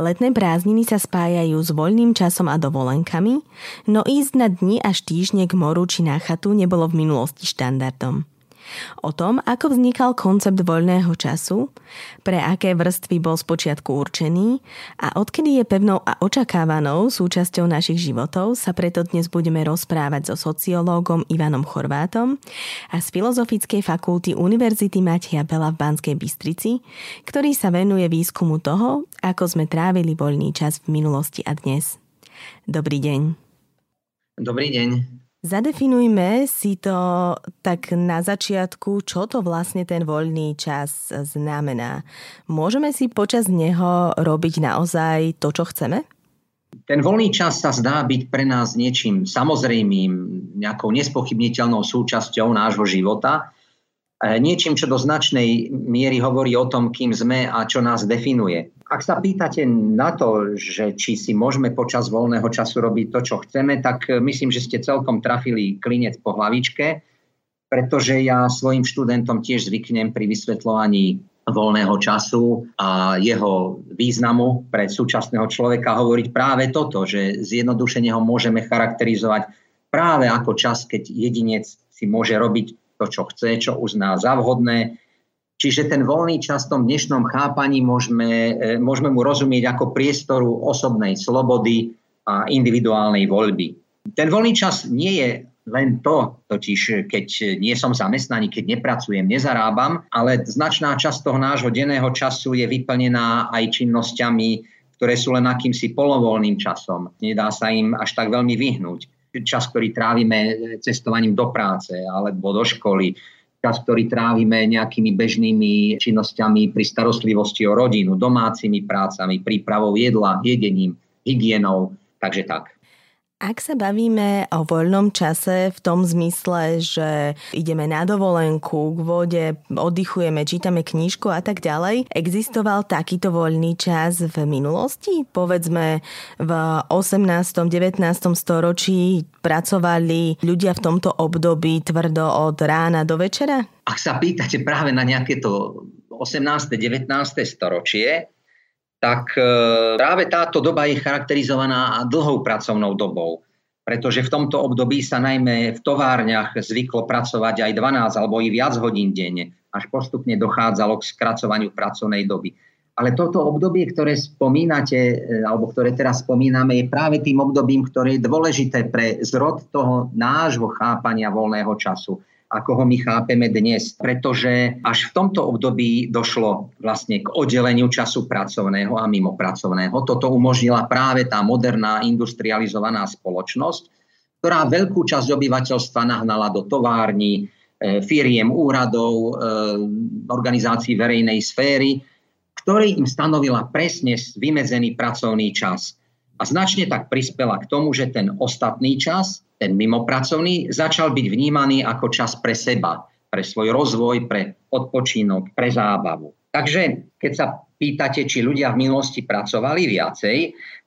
Letné prázdniny sa spájajú s voľným časom a dovolenkami, no ísť na dni až týždne k moru či na chatu nebolo v minulosti štandardom o tom, ako vznikal koncept voľného času, pre aké vrstvy bol spočiatku určený a odkedy je pevnou a očakávanou súčasťou našich životov, sa preto dnes budeme rozprávať so sociológom Ivanom Chorvátom a z Filozofickej fakulty Univerzity Mateja Bela v Banskej Bystrici, ktorý sa venuje výskumu toho, ako sme trávili voľný čas v minulosti a dnes. Dobrý deň. Dobrý deň. Zadefinujme si to tak na začiatku, čo to vlastne ten voľný čas znamená. Môžeme si počas neho robiť naozaj to, čo chceme? Ten voľný čas sa zdá byť pre nás niečím samozrejmým, nejakou nespochybniteľnou súčasťou nášho života, niečím, čo do značnej miery hovorí o tom, kým sme a čo nás definuje. Ak sa pýtate na to, že či si môžeme počas voľného času robiť to, čo chceme, tak e, myslím, že ste celkom trafili klinec po hlavičke, pretože ja svojim študentom tiež zvyknem pri vysvetľovaní voľného času a jeho významu pre súčasného človeka hovoriť práve toto, že zjednodušene ho môžeme charakterizovať práve ako čas, keď jedinec si môže robiť to, čo chce, čo uzná za vhodné, Čiže ten voľný čas v tom dnešnom chápaní môžeme, e, môžeme mu rozumieť ako priestoru osobnej slobody a individuálnej voľby. Ten voľný čas nie je len to, totiž keď nie som zamestnaný, keď nepracujem, nezarábam, ale značná časť toho nášho denného času je vyplnená aj činnosťami, ktoré sú len akýmsi polovoľným časom. Nedá sa im až tak veľmi vyhnúť. Čas, ktorý trávime cestovaním do práce alebo do školy, čas, ktorý trávime nejakými bežnými činnosťami pri starostlivosti o rodinu, domácimi prácami, prípravou jedla, jedením, hygienou, takže tak. Ak sa bavíme o voľnom čase v tom zmysle, že ideme na dovolenku, k vode, oddychujeme, čítame knížku a tak ďalej, existoval takýto voľný čas v minulosti? Povedzme v 18. 19. storočí pracovali ľudia v tomto období tvrdo od rána do večera? Ak sa pýtate práve na nejaké to 18. 19. storočie, tak e, práve táto doba je charakterizovaná dlhou pracovnou dobou. Pretože v tomto období sa najmä v továrniach zvyklo pracovať aj 12 alebo i viac hodín denne, až postupne dochádzalo k skracovaniu pracovnej doby. Ale toto obdobie, ktoré spomínate, e, alebo ktoré teraz spomíname, je práve tým obdobím, ktoré je dôležité pre zrod toho nášho chápania voľného času ako ho my chápeme dnes. Pretože až v tomto období došlo vlastne k oddeleniu času pracovného a mimo pracovného. Toto umožnila práve tá moderná industrializovaná spoločnosť, ktorá veľkú časť obyvateľstva nahnala do tovární, e, firiem, úradov, e, organizácií verejnej sféry, ktorý im stanovila presne vymedzený pracovný čas. A značne tak prispela k tomu, že ten ostatný čas ten mimopracovný, začal byť vnímaný ako čas pre seba, pre svoj rozvoj, pre odpočínok, pre zábavu. Takže keď sa pýtate, či ľudia v minulosti pracovali viacej,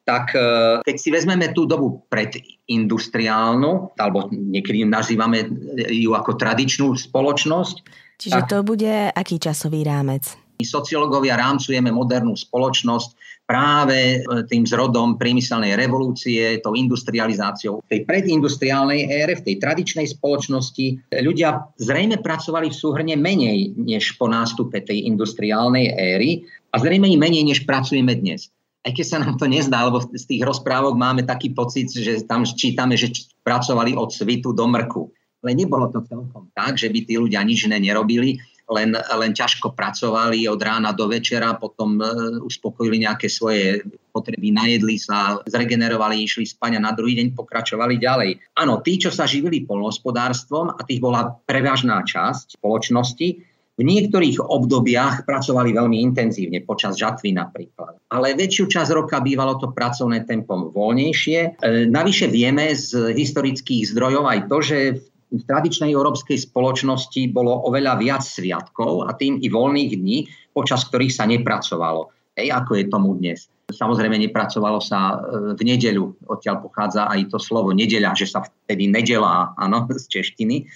tak e, keď si vezmeme tú dobu predindustriálnu, alebo niekedy nazývame ju ako tradičnú spoločnosť. Čiže tak, to bude aký časový rámec? My sociológovia rámcujeme modernú spoločnosť práve e, tým zrodom priemyselnej revolúcie, tou industrializáciou. V tej predindustriálnej ére, v tej tradičnej spoločnosti ľudia zrejme pracovali v súhrne menej než po nástupe tej industriálnej éry a zrejme i menej než pracujeme dnes. Aj keď sa nám to nezdá, lebo z tých rozprávok máme taký pocit, že tam čítame, že pracovali od svitu do mrku. Ale nebolo to celkom tak, že by tí ľudia nič iné nerobili len, len ťažko pracovali od rána do večera, potom e, uspokojili nejaké svoje potreby, najedli sa, zregenerovali, išli spať a na druhý deň pokračovali ďalej. Áno, tí, čo sa živili polnohospodárstvom, a tých bola prevažná časť spoločnosti, V niektorých obdobiach pracovali veľmi intenzívne, počas žatvy napríklad. Ale väčšiu časť roka bývalo to pracovné tempom voľnejšie. E, navyše vieme z historických zdrojov aj to, že v tradičnej európskej spoločnosti bolo oveľa viac sviatkov a tým i voľných dní, počas ktorých sa nepracovalo. Ej, ako je tomu dnes. Samozrejme nepracovalo sa e, v nedeľu, odtiaľ pochádza aj to slovo nedeľa, že sa vtedy nedelá, áno, z češtiny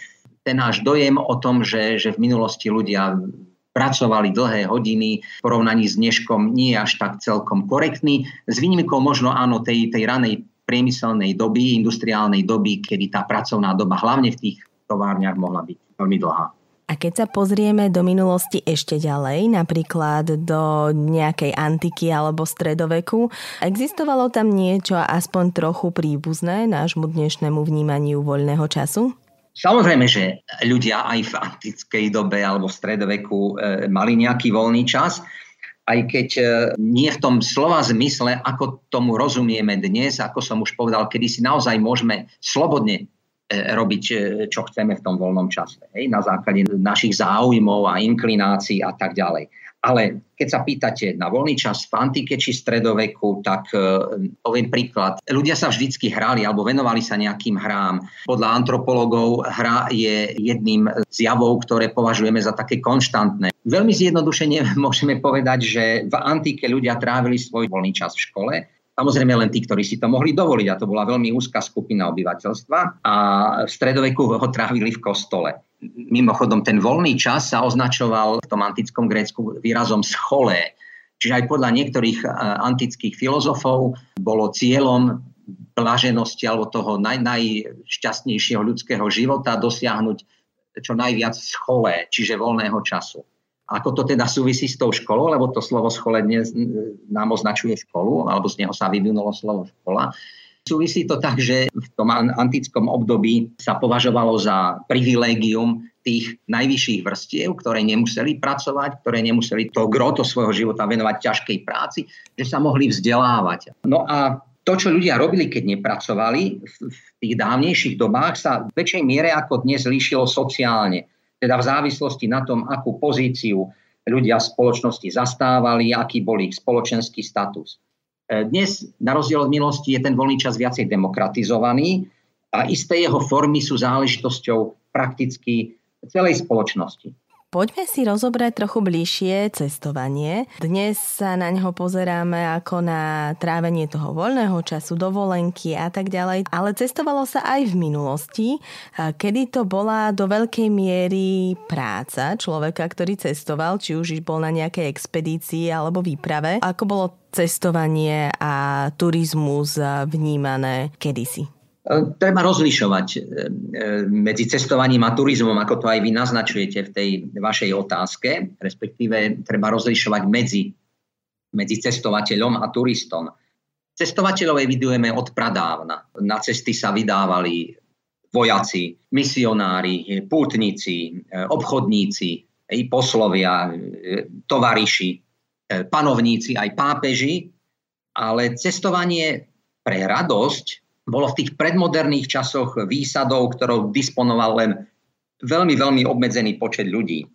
ten náš dojem o tom, že, že v minulosti ľudia pracovali dlhé hodiny v porovnaní s dneškom nie je až tak celkom korektný. S výnimkou možno áno tej, tej ranej priemyselnej doby, industriálnej doby, kedy tá pracovná doba hlavne v tých továrniach mohla byť veľmi dlhá. A keď sa pozrieme do minulosti ešte ďalej, napríklad do nejakej antiky alebo stredoveku, existovalo tam niečo aspoň trochu príbuzné nášmu dnešnému vnímaniu voľného času? Samozrejme, že ľudia aj v antickej dobe alebo v stredoveku e, mali nejaký voľný čas, aj keď e, nie v tom slova zmysle, ako tomu rozumieme dnes, ako som už povedal, kedy si naozaj môžeme slobodne robiť, čo chceme v tom voľnom čase. Hej, na základe našich záujmov a inklinácií a tak ďalej. Ale keď sa pýtate na voľný čas v antike či stredoveku, tak e, poviem príklad. Ľudia sa vždycky hrali alebo venovali sa nejakým hrám. Podľa antropologov hra je jedným z javov, ktoré považujeme za také konštantné. Veľmi zjednodušene môžeme povedať, že v antike ľudia trávili svoj voľný čas v škole, Samozrejme len tí, ktorí si to mohli dovoliť a to bola veľmi úzka skupina obyvateľstva a v stredoveku ho trávili v kostole. Mimochodom, ten voľný čas sa označoval v tom antickom Grécku výrazom scholé. Čiže aj podľa niektorých antických filozofov bolo cieľom blaženosti alebo toho naj, najšťastnejšieho ľudského života dosiahnuť čo najviac scholé, čiže voľného času. Ako to teda súvisí s tou školou, lebo to slovo schole dnes nám označuje školu, alebo z neho sa vyvinulo slovo škola. Súvisí to tak, že v tom antickom období sa považovalo za privilégium tých najvyšších vrstiev, ktoré nemuseli pracovať, ktoré nemuseli to groto svojho života venovať ťažkej práci, že sa mohli vzdelávať. No a to, čo ľudia robili, keď nepracovali, v tých dávnejších dobách sa v väčšej miere ako dnes líšilo sociálne teda v závislosti na tom, akú pozíciu ľudia v spoločnosti zastávali, aký bol ich spoločenský status. E, dnes, na rozdiel od minulosti, je ten voľný čas viacej demokratizovaný a isté jeho formy sú záležitosťou prakticky celej spoločnosti. Poďme si rozobrať trochu bližšie cestovanie. Dnes sa na ňo pozeráme ako na trávenie toho voľného času, dovolenky a tak ďalej, ale cestovalo sa aj v minulosti, kedy to bola do veľkej miery práca človeka, ktorý cestoval, či už bol na nejakej expedícii alebo výprave. Ako bolo cestovanie a turizmus vnímané kedysi? E, treba rozlišovať e, e, medzi cestovaním a turizmom, ako to aj vy naznačujete v tej vašej otázke, respektíve treba rozlišovať medzi, medzi cestovateľom a turistom. Cestovateľov evidujeme od pradávna. Na cesty sa vydávali vojaci, misionári, pútnici, obchodníci, poslovia, tovariši, panovníci, aj pápeži, ale cestovanie pre radosť bolo v tých predmoderných časoch výsadou, ktorou disponoval len veľmi, veľmi obmedzený počet ľudí.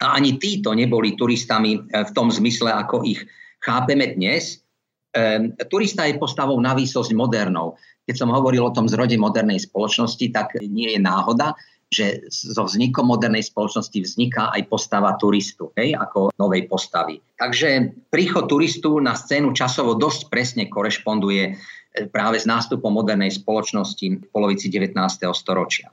A ani títo neboli turistami eh, v tom zmysle, ako ich chápeme dnes. E, turista je postavou na výsosť modernou. Keď som hovoril o tom zrode modernej spoločnosti, tak nie je náhoda, že so vznikom modernej spoločnosti vzniká aj postava turistu, hej, ako novej postavy. Takže príchod turistu na scénu časovo dosť presne korešponduje práve s nástupom modernej spoločnosti v polovici 19. storočia.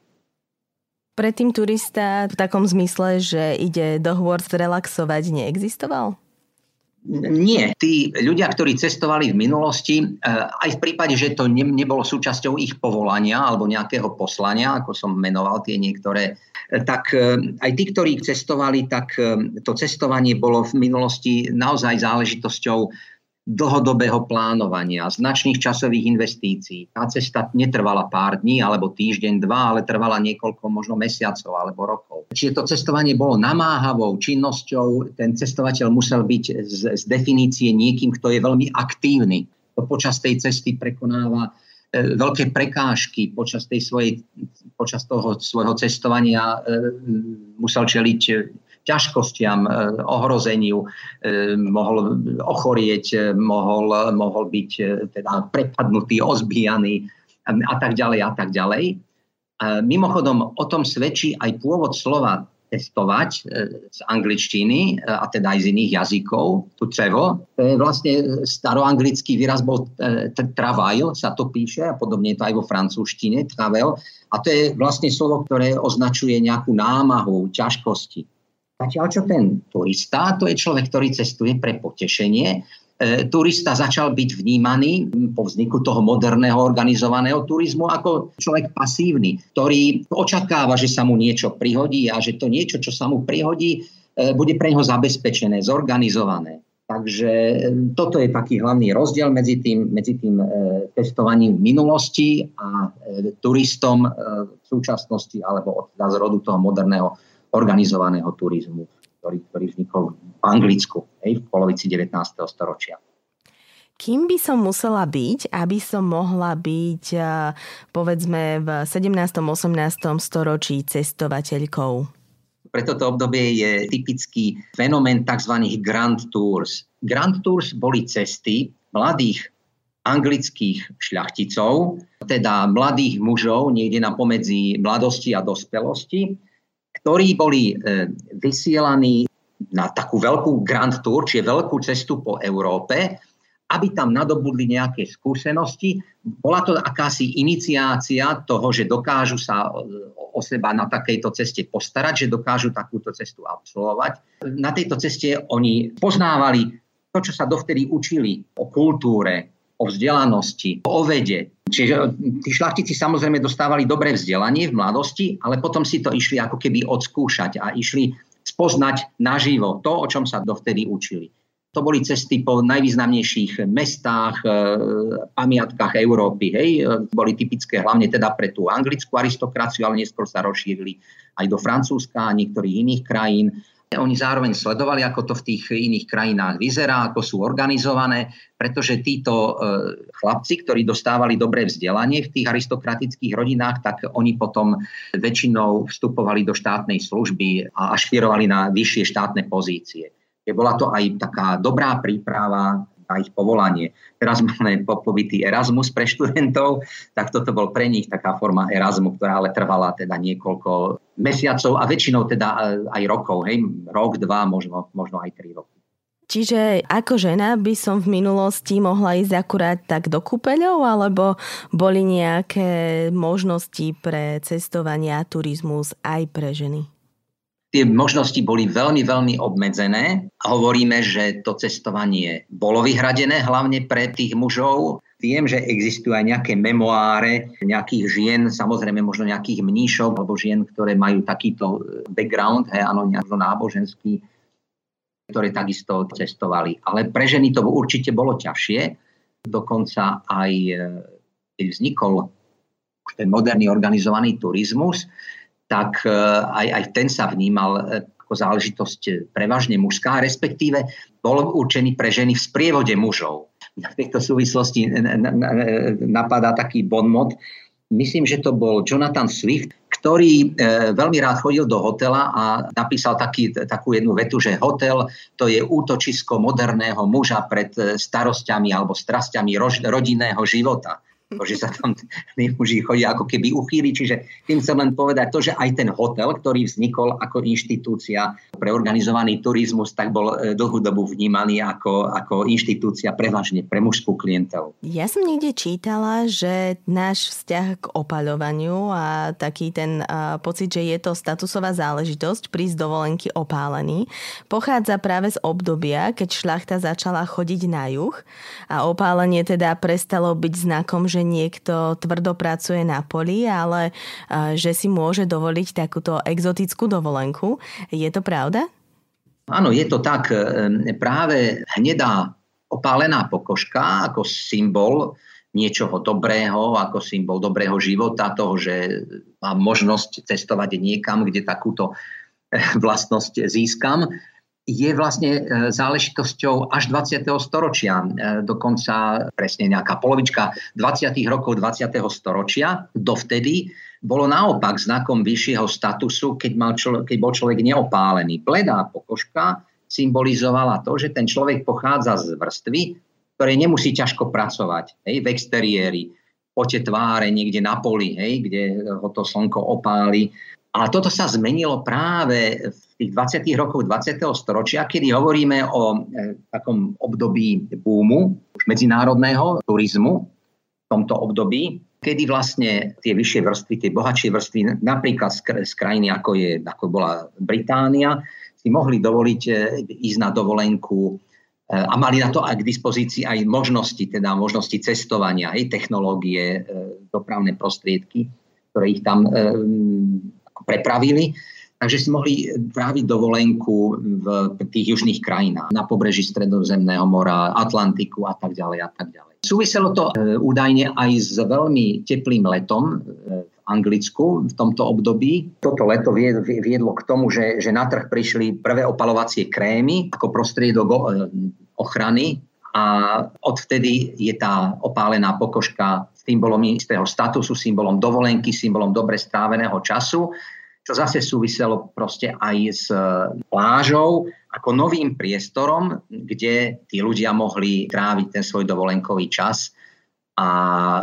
Predtým turista v takom zmysle, že ide do hôr zrelaxovať, neexistoval? Nie. Tí ľudia, ktorí cestovali v minulosti, eh, aj v prípade, že to nebolo súčasťou ich povolania alebo nejakého poslania, ako som menoval tie niektoré, eh, tak eh, aj tí, ktorí cestovali, tak to cestovanie bolo v minulosti naozaj záležitosťou dlhodobého plánovania, značných časových investícií. Tá cesta netrvala pár dní alebo týždeň, dva, ale trvala niekoľko možno mesiacov alebo rokov. Čiže to cestovanie bolo namáhavou činnosťou, ten cestovateľ musel byť z, z definície niekým, kto je veľmi aktívny. To počas tej cesty prekonáva e, veľké prekážky počas, tej svojej, počas toho svojho cestovania e, musel čeliť ťažkostiam, ohrozeniu, mohol ochorieť, mohol, mohol byť teda prepadnutý, ozbijaný a tak ďalej a tak ďalej. Mimochodom, o tom svedčí aj pôvod slova testovať e, z angličtiny e, a teda aj z iných jazykov, tu trevo. To je vlastne staroanglický výraz bol e, travail, sa to píše a podobne je to aj vo francúzštine, travel. A to je vlastne slovo, ktoré označuje nejakú námahu, ťažkosti. Zatiaľ čo ten turista, to je človek, ktorý cestuje pre potešenie E, turista začal byť vnímaný po vzniku toho moderného organizovaného turizmu ako človek pasívny, ktorý očakáva, že sa mu niečo prihodí a že to niečo, čo sa mu prihodí, e, bude pre neho zabezpečené, zorganizované. Takže e, toto je taký hlavný rozdiel medzi tým, medzi tým testovaním v minulosti a turistom v súčasnosti alebo od z rodu toho moderného organizovaného turizmu ktorý, ktorý vznikol v Anglicku hej, v polovici 19. storočia. Kým by som musela byť, aby som mohla byť eh, povedzme v 17. 18. storočí cestovateľkou? Pre toto obdobie je typický fenomén tzv. Grand Tours. Grand Tours boli cesty mladých anglických šľachticov, teda mladých mužov, niekde na pomedzi mladosti a dospelosti, ktorí boli e, vysielaní na takú veľkú grand tour, čiže veľkú cestu po Európe, aby tam nadobudli nejaké skúsenosti. Bola to akási iniciácia toho, že dokážu sa e, o seba na takejto ceste postarať, že dokážu takúto cestu absolvovať. Na tejto ceste oni poznávali to, čo sa dovtedy učili o kultúre, o vzdelanosti, o vede. Čiže e, tí šlachtici samozrejme dostávali dobré vzdelanie v mladosti, ale potom si to išli ako keby odskúšať a išli spoznať naživo to, o čom sa dovtedy učili. To boli cesty po najvýznamnejších mestách, e, pamiatkách Európy. Hej. E, boli typické hlavne teda pre tú anglickú aristokraciu, ale neskôr sa rozšírili aj do Francúzska a niektorých iných krajín. Oni zároveň sledovali, ako to v tých iných krajinách vyzerá, ako sú organizované, pretože títo e, chlapci, ktorí dostávali dobré vzdelanie v tých aristokratických rodinách, tak oni potom väčšinou vstupovali do štátnej služby a ašpirovali na vyššie štátne pozície. Bola to aj taká dobrá príprava na ich povolanie. Teraz máme pobytý Erasmus pre študentov, tak toto bol pre nich taká forma Erasmu, ktorá ale trvala teda niekoľko mesiacov a väčšinou teda e, aj rokov, hej, rok, dva, možno, možno aj tri roky. Čiže ako žena by som v minulosti mohla ísť akurát tak do kúpeľov, alebo boli nejaké možnosti pre cestovanie a turizmus aj pre ženy? Tie možnosti boli veľmi, veľmi obmedzené a hovoríme, že to cestovanie bolo vyhradené hlavne pre tých mužov. Viem, že existujú aj nejaké memoáre nejakých žien, samozrejme možno nejakých mníšov alebo žien, ktoré majú takýto background, hej, áno, nejako náboženský, ktoré takisto cestovali. Ale pre ženy to určite bolo ťažšie. Dokonca aj keď vznikol ten moderný organizovaný turizmus, tak e, aj, aj ten sa vnímal e, ako záležitosť prevažne mužská, respektíve bol určený pre ženy v sprievode mužov. V tejto súvislosti napadá taký bonmot. Myslím, že to bol Jonathan Swift, ktorý e, veľmi rád chodil do hotela a napísal taký, takú jednu vetu, že hotel to je útočisko moderného muža pred starosťami alebo strasťami rodinného života že sa tam tí muži chodia ako keby uchýli. Čiže tým chcem len povedať to, že aj ten hotel, ktorý vznikol ako inštitúcia pre organizovaný turizmus, tak bol e, dlhú dobu vnímaný ako, ako inštitúcia prevažne pre mužskú klientelu. Ja som niekde čítala, že náš vzťah k opaľovaniu a taký ten uh, pocit, že je to statusová záležitosť prísť dovolenky opálený, pochádza práve z obdobia, keď šľachta začala chodiť na juh a opálenie teda prestalo byť znakom, že niekto tvrdo pracuje na poli, ale že si môže dovoliť takúto exotickú dovolenku. Je to pravda? Áno, je to tak. E, práve hnedá opálená pokožka ako symbol niečoho dobrého, ako symbol dobrého života, toho, že mám možnosť cestovať niekam, kde takúto e, vlastnosť získam je vlastne záležitosťou až 20. storočia, dokonca presne nejaká polovička 20. rokov 20. storočia. Dovtedy bolo naopak znakom vyššieho statusu, keď, mal člo, keď bol človek neopálený. Bledá pokožka symbolizovala to, že ten človek pochádza z vrstvy, ktoré nemusí ťažko pracovať hej, v exteriéri, pote tváre niekde na poli, hej, kde ho to slnko opáli. A toto sa zmenilo práve v tých 20. rokoch 20. storočia, kedy hovoríme o e, takom období búmu, medzinárodného turizmu v tomto období, kedy vlastne tie vyššie vrstvy, tie bohatšie vrstvy, napríklad z, z krajiny ako, je, ako bola Británia, si mohli dovoliť e, ísť na dovolenku E, a mali na to aj k dispozícii aj možnosti, teda možnosti cestovania, aj technológie, e, dopravné prostriedky, ktoré ich tam e, prepravili. Takže si mohli tráviť dovolenku v tých južných krajinách, na pobreží Stredozemného mora, Atlantiku a tak ďalej a tak ďalej. Súviselo to údajne aj s veľmi teplým letom v Anglicku v tomto období. Toto leto viedlo k tomu, že, že na trh prišli prvé opalovacie krémy ako prostriedok ochrany a odvtedy je tá opálená pokožka symbolom istého statusu, symbolom dovolenky, symbolom dobre stráveného času, čo zase súviselo proste aj s plážou ako novým priestorom, kde tí ľudia mohli tráviť ten svoj dovolenkový čas a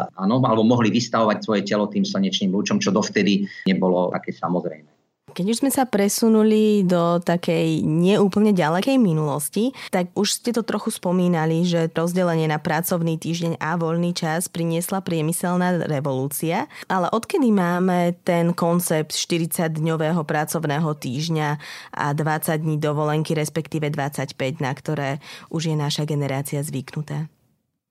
áno, alebo mohli vystavovať svoje telo tým slnečným lúčom, čo dovtedy nebolo také samozrejme. Keď už sme sa presunuli do takej neúplne ďalekej minulosti, tak už ste to trochu spomínali, že rozdelenie na pracovný týždeň a voľný čas priniesla priemyselná revolúcia. Ale odkedy máme ten koncept 40-dňového pracovného týždňa a 20 dní dovolenky, respektíve 25, na ktoré už je naša generácia zvyknutá?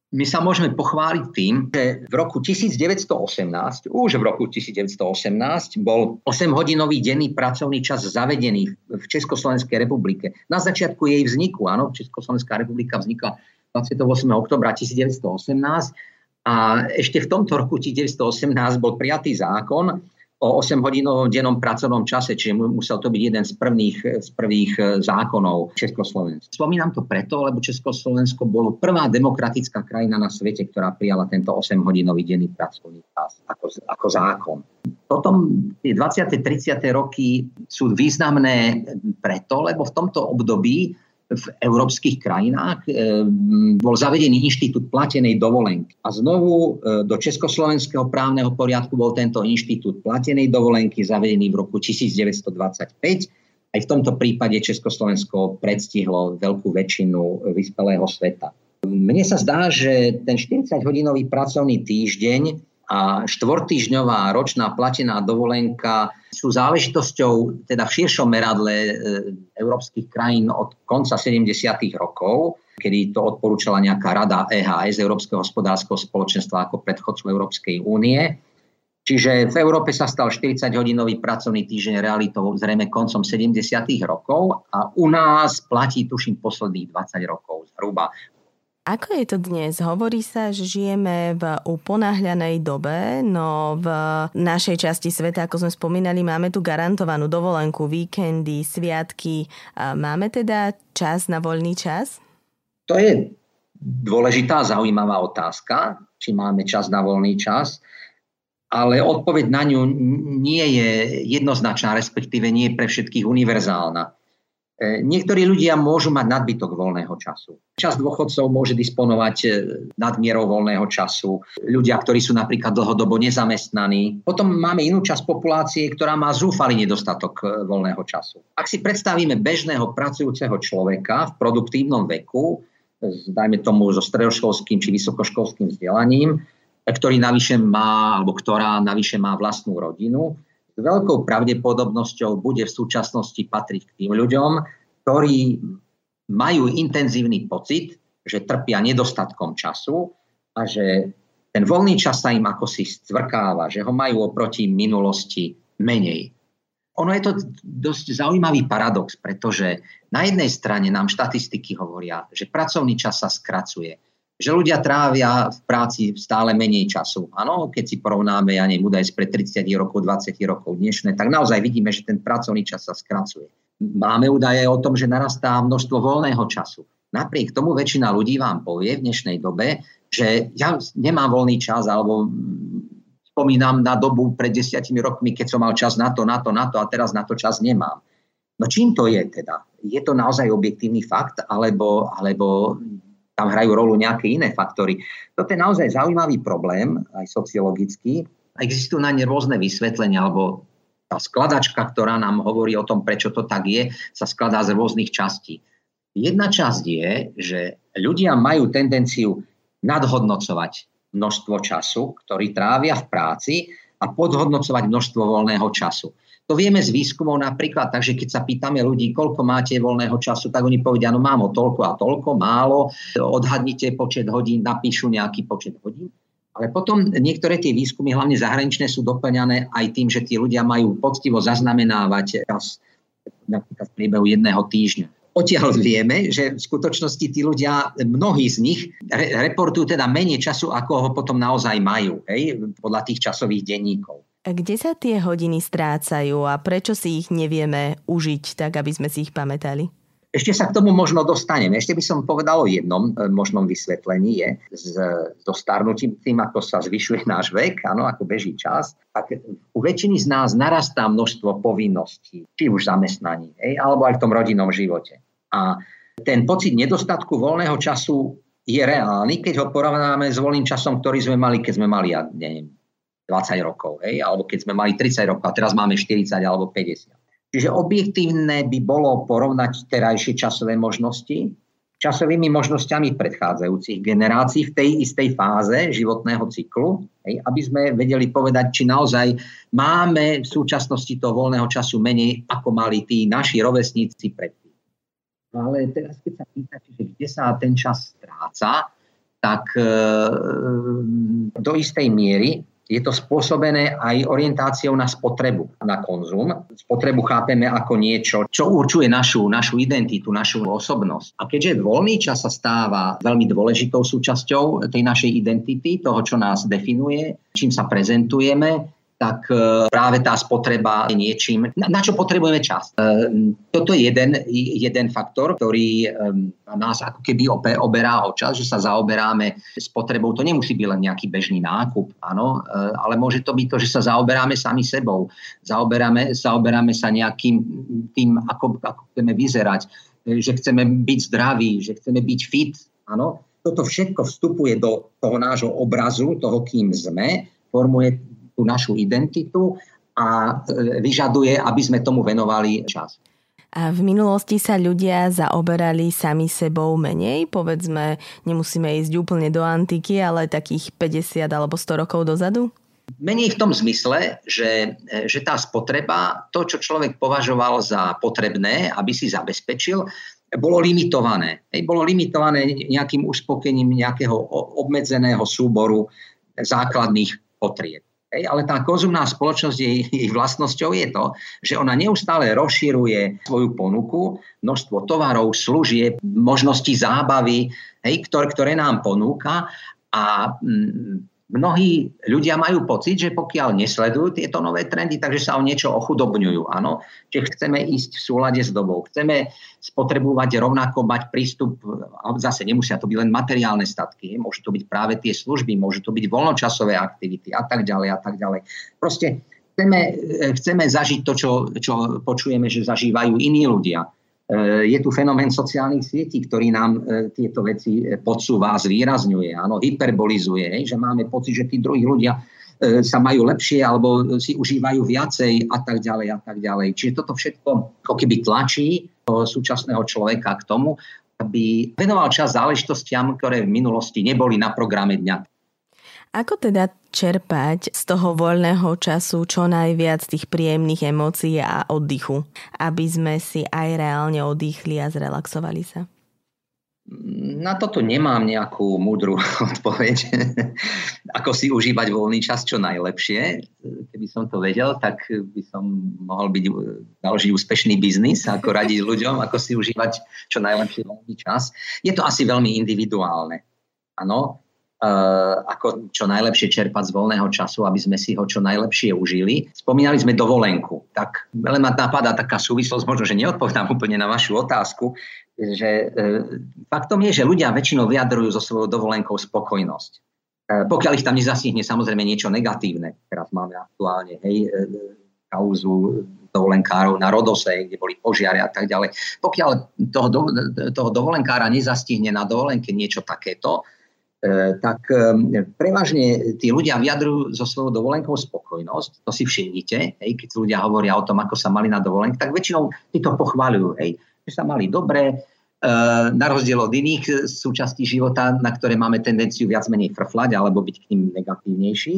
My sa môžeme pochváliť tým, že v roku 1918, už v roku 1918, bol 8-hodinový denný pracovný čas zavedený v Československej republike. Na začiatku jej vzniku, áno, Československá republika vznikla 28. oktobra 1918 a ešte v tomto roku 1918 bol prijatý zákon, o 8-hodinovom dennom pracovnom čase, čiže musel to byť jeden z prvých, z prvých e, zákonov Československa. Spomínam to preto, lebo Československo bolo prvá demokratická krajina na svete, ktorá prijala tento 8-hodinový denný pracovný čas ako, ako zákon. Potom tie 20. 30. roky sú významné preto, lebo v tomto období v európskych krajinách e, bol zavedený inštitút platenej dovolenky. A znovu e, do československého právneho poriadku bol tento inštitút platenej dovolenky zavedený v roku 1925. Aj v tomto prípade Československo predstihlo veľkú väčšinu vyspelého sveta. Mne sa zdá, že ten 40-hodinový pracovný týždeň a štvortýžňová ročná platená dovolenka sú záležitosťou teda v širšom meradle e, európskych krajín od konca 70. rokov, kedy to odporúčala nejaká rada EHS, Európskeho hospodárskeho spoločenstva ako predchodcu Európskej únie. Čiže v Európe sa stal 40-hodinový pracovný týždeň realitou zrejme koncom 70. rokov a u nás platí tuším posledných 20 rokov zhruba. Ako je to dnes? Hovorí sa, že žijeme v uponáhľanej dobe, no v našej časti sveta, ako sme spomínali, máme tu garantovanú dovolenku, víkendy, sviatky. Máme teda čas na voľný čas? To je dôležitá, zaujímavá otázka, či máme čas na voľný čas, ale odpoveď na ňu nie je jednoznačná, respektíve nie je pre všetkých univerzálna. E, niektorí ľudia môžu mať nadbytok voľného času. Čas dôchodcov môže disponovať e, nadmierou voľného času. Ľudia, ktorí sú napríklad dlhodobo nezamestnaní. Potom máme inú časť populácie, ktorá má zúfalý nedostatok e, voľného času. Ak si predstavíme bežného pracujúceho človeka v produktívnom veku, dajme tomu so stredoškolským či vysokoškolským vzdelaním, ktorý navyše má, alebo ktorá navyše má vlastnú rodinu, veľkou pravdepodobnosťou bude v súčasnosti patriť k tým ľuďom, ktorí majú intenzívny pocit, že trpia nedostatkom času a že ten voľný čas sa im ako si stvrkáva, že ho majú oproti minulosti menej. Ono je to dosť zaujímavý paradox, pretože na jednej strane nám štatistiky hovoria, že pracovný čas sa skracuje že ľudia trávia v práci stále menej času. Áno, keď si porovnáme, ja neviem, údaj pred 30 rokov, 20 rokov dnešné, tak naozaj vidíme, že ten pracovný čas sa skracuje. Máme údaje o tom, že narastá množstvo voľného času. Napriek tomu väčšina ľudí vám povie v dnešnej dobe, že ja nemám voľný čas alebo spomínam na dobu pred desiatimi rokmi, keď som mal čas na to, na to, na to a teraz na to čas nemám. No čím to je teda? Je to naozaj objektívny fakt alebo, alebo tam hrajú rolu nejaké iné faktory? Toto je naozaj zaujímavý problém, aj sociologický. Existujú na ne rôzne vysvetlenia alebo tá skladačka, ktorá nám hovorí o tom, prečo to tak je, sa skladá z rôznych častí. Jedna časť je, že ľudia majú tendenciu nadhodnocovať množstvo času, ktorý trávia v práci a podhodnocovať množstvo voľného času. To vieme z výskumov napríklad, takže keď sa pýtame ľudí, koľko máte voľného času, tak oni povedia, no mám o toľko a toľko, málo, odhadnite počet hodín, napíšu nejaký počet hodín. Ale potom niektoré tie výskumy, hlavne zahraničné, sú doplňané aj tým, že tí ľudia majú poctivo zaznamenávať čas napríklad v priebehu jedného týždňa. Odtiaľ vieme, že v skutočnosti tí ľudia, mnohí z nich, re, reportujú teda menej času, ako ho potom naozaj majú, hej, podľa tých časových denníkov. Kde sa tie hodiny strácajú a prečo si ich nevieme užiť tak, aby sme si ich pamätali? Ešte sa k tomu možno dostaneme. Ešte by som povedal o jednom e, možnom vysvetlení je s, so starnutím tým, ako sa zvyšuje náš vek, áno, ako beží čas, tak u väčšiny z nás narastá množstvo povinností, či už zamestnaní, hej, alebo aj v tom rodinnom živote. A ten pocit nedostatku voľného času je reálny, keď ho porovnáme s voľným časom, ktorý sme mali, keď sme mali, ja neviem, 20 rokov, hej, alebo keď sme mali 30 rokov a teraz máme 40 alebo 50. Čiže objektívne by bolo porovnať terajšie časové možnosti časovými možnosťami predchádzajúcich generácií v tej istej fáze životného cyklu, hej, aby sme vedeli povedať, či naozaj máme v súčasnosti toho voľného času menej, ako mali tí naši rovesníci predtým. Ale teraz, keď sa pýtate, že kde sa ten čas stráca, tak e, do istej miery je to spôsobené aj orientáciou na spotrebu, na konzum. Spotrebu chápeme ako niečo, čo určuje našu, našu identitu, našu osobnosť. A keďže voľný čas sa stáva veľmi dôležitou súčasťou tej našej identity, toho, čo nás definuje, čím sa prezentujeme, tak e, práve tá spotreba je niečím, na, čo potrebujeme čas. E, toto je jeden, jeden faktor, ktorý e, nás ako keby oberá o čas, že sa zaoberáme spotrebou. To nemusí byť len nejaký bežný nákup, áno, ale môže to byť to, že sa zaoberáme sami sebou. Zaoberáme, zaoberáme sa nejakým tým, ako, ako chceme vyzerať, že chceme byť zdraví, že chceme byť fit, áno. Toto všetko vstupuje do toho nášho obrazu, toho, kým sme, formuje tú našu identitu a e, vyžaduje, aby sme tomu venovali čas. A v minulosti sa ľudia zaoberali sami sebou menej? Povedzme, nemusíme ísť úplne do antiky, ale takých 50 alebo 100 rokov dozadu? Menej v tom zmysle, že, e, že tá spotreba, to, čo človek považoval za potrebné, aby si zabezpečil, bolo limitované. Bolo limitované nejakým uspokením nejakého obmedzeného súboru základných potrieb. Ale tá konzumná spoločnosť, jej, jej vlastnosťou je to, že ona neustále rozširuje svoju ponuku, množstvo tovarov, služieb, možností zábavy, hej, ktoré, ktoré nám ponúka a mm, mnohí ľudia majú pocit, že pokiaľ nesledujú tieto nové trendy, takže sa o niečo ochudobňujú. Áno? Čiže chceme ísť v súlade s dobou. Chceme spotrebovať rovnako, mať prístup, zase nemusia to byť len materiálne statky, môžu to byť práve tie služby, môžu to byť voľnočasové aktivity a tak ďalej a tak ďalej. Proste chceme, chceme zažiť to, čo, čo počujeme, že zažívajú iní ľudia je tu fenomén sociálnych sietí, ktorý nám e, tieto veci e, podsúva zvýrazňuje, áno, hyperbolizuje, že máme pocit, že tí druhí ľudia sa majú lepšie alebo si užívajú viacej a tak ďalej a tak ďalej. Čiže toto všetko ako keby tlačí súčasného človeka k tomu, aby venoval čas záležitostiam, ktoré v minulosti neboli na programe dňa. Ako teda čerpať z toho voľného času čo najviac tých príjemných emócií a oddychu, aby sme si aj reálne oddychli a zrelaxovali sa? Na toto nemám nejakú múdru odpoveď, ako si užívať voľný čas čo najlepšie. Keby som to vedel, tak by som mohol byť, založiť úspešný biznis, ako radiť ľuďom, ako si užívať čo najlepšie voľný čas. Je to asi veľmi individuálne. Áno, ako čo najlepšie čerpať z voľného času, aby sme si ho čo najlepšie užili. Spomínali sme dovolenku. Tak len ma napadá taká súvislosť, možno, že neodpovedám úplne na vašu otázku, že e, faktom je, že ľudia väčšinou vyjadrujú so svojou dovolenkou spokojnosť. E, pokiaľ ich tam nezasihne samozrejme niečo negatívne, teraz máme aktuálne, hej, kauzu dovolenkárov na Rodose, kde boli požiare a tak ďalej. Pokiaľ toho, do, toho dovolenkára nezastihne na dovolenke niečo takéto, tak e, prevažne tí ľudia vyjadrujú so svojou dovolenkou spokojnosť, to si všimnite, hej, keď ľudia hovoria o tom, ako sa mali na dovolenke, tak väčšinou tí to pochváľujú, hej, že sa mali dobre, e, na rozdiel od iných súčastí života, na ktoré máme tendenciu viac menej frflať alebo byť k ním negatívnejší.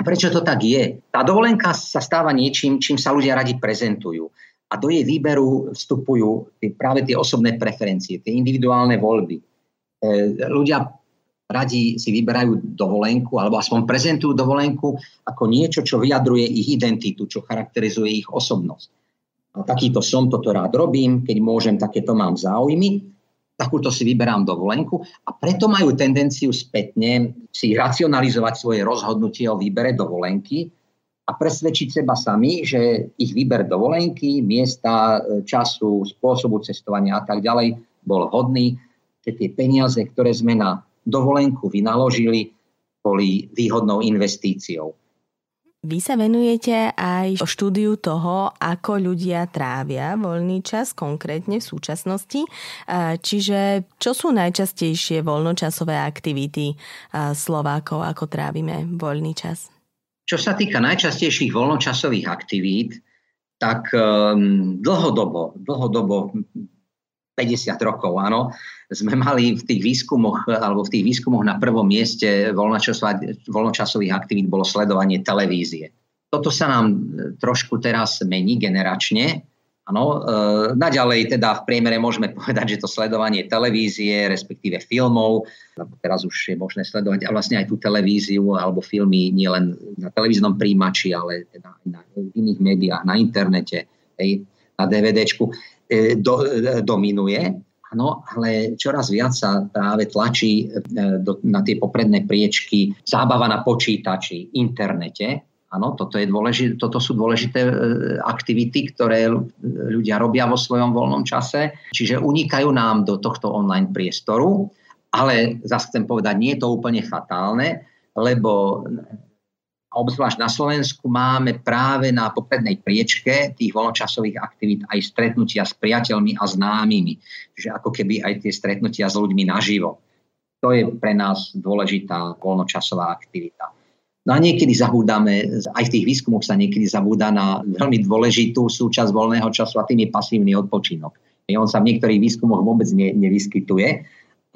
Prečo to tak je? Tá dovolenka sa stáva niečím, čím sa ľudia radi prezentujú. A do jej výberu vstupujú práve tie osobné preferencie, tie individuálne voľby. Ľudia radi si vyberajú dovolenku alebo aspoň prezentujú dovolenku ako niečo, čo vyjadruje ich identitu, čo charakterizuje ich osobnosť. A takýto som, toto rád robím, keď môžem, takéto mám záujmy, takúto si vyberám dovolenku a preto majú tendenciu spätne si racionalizovať svoje rozhodnutie o výbere dovolenky a presvedčiť seba sami, že ich výber dovolenky, miesta, času, spôsobu cestovania a tak ďalej bol hodný, že tie peniaze, ktoré sme na dovolenku vynaložili, boli výhodnou investíciou. Vy sa venujete aj štúdiu toho, ako ľudia trávia voľný čas, konkrétne v súčasnosti. Čiže čo sú najčastejšie voľnočasové aktivity Slovákov, ako trávime voľný čas? Čo sa týka najčastejších voľnočasových aktivít, tak um, dlhodobo, dlhodobo 50 rokov, áno, sme mali v tých výskumoch, alebo v tých výskumoch na prvom mieste voľnočasových aktivít bolo sledovanie televízie. Toto sa nám trošku teraz mení generačne. Ano, e, naďalej teda v priemere môžeme povedať, že to sledovanie televízie, respektíve filmov, teraz už je možné sledovať a vlastne aj tú televíziu alebo filmy nielen na televíznom príjimači, ale teda aj na iných médiách, na internete, hej, na DVDčku E, do, e, dominuje, Áno, ale čoraz viac sa práve tlačí e, do, na tie popredné priečky zábava na počítači, internete. Áno, toto, toto sú dôležité aktivity, ktoré ľudia robia vo svojom voľnom čase. Čiže unikajú nám do tohto online priestoru, ale zase chcem povedať, nie je to úplne fatálne, lebo a obzvlášť na Slovensku máme práve na poprednej priečke tých voľnočasových aktivít aj stretnutia s priateľmi a známymi. Čiže ako keby aj tie stretnutia s ľuďmi naživo. To je pre nás dôležitá voľnočasová aktivita. No a niekedy zabúdame, aj v tých výskumoch sa niekedy zabúda na veľmi dôležitú súčasť voľného času a tým je pasívny odpočinok. On sa v niektorých výskumoch vôbec ne, nevyskytuje,